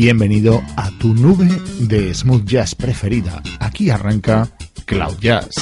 Bienvenido a tu nube de smooth jazz preferida. Aquí arranca Cloud Jazz.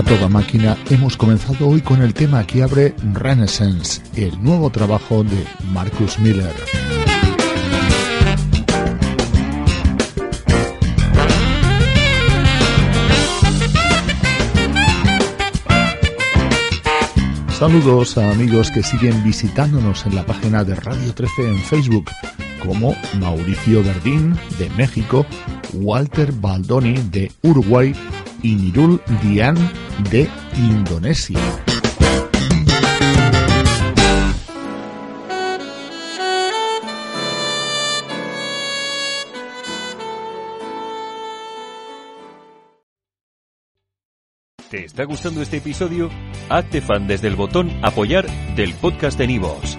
Toda máquina, hemos comenzado hoy con el tema que abre Renaissance, el nuevo trabajo de Marcus Miller. Saludos a amigos que siguen visitándonos en la página de Radio 13 en Facebook, como Mauricio Verdín de México, Walter Baldoni de Uruguay y Nirul Dian de Indonesia. ¿Te está gustando este episodio? Hazte fan desde el botón Apoyar del podcast de Nivos.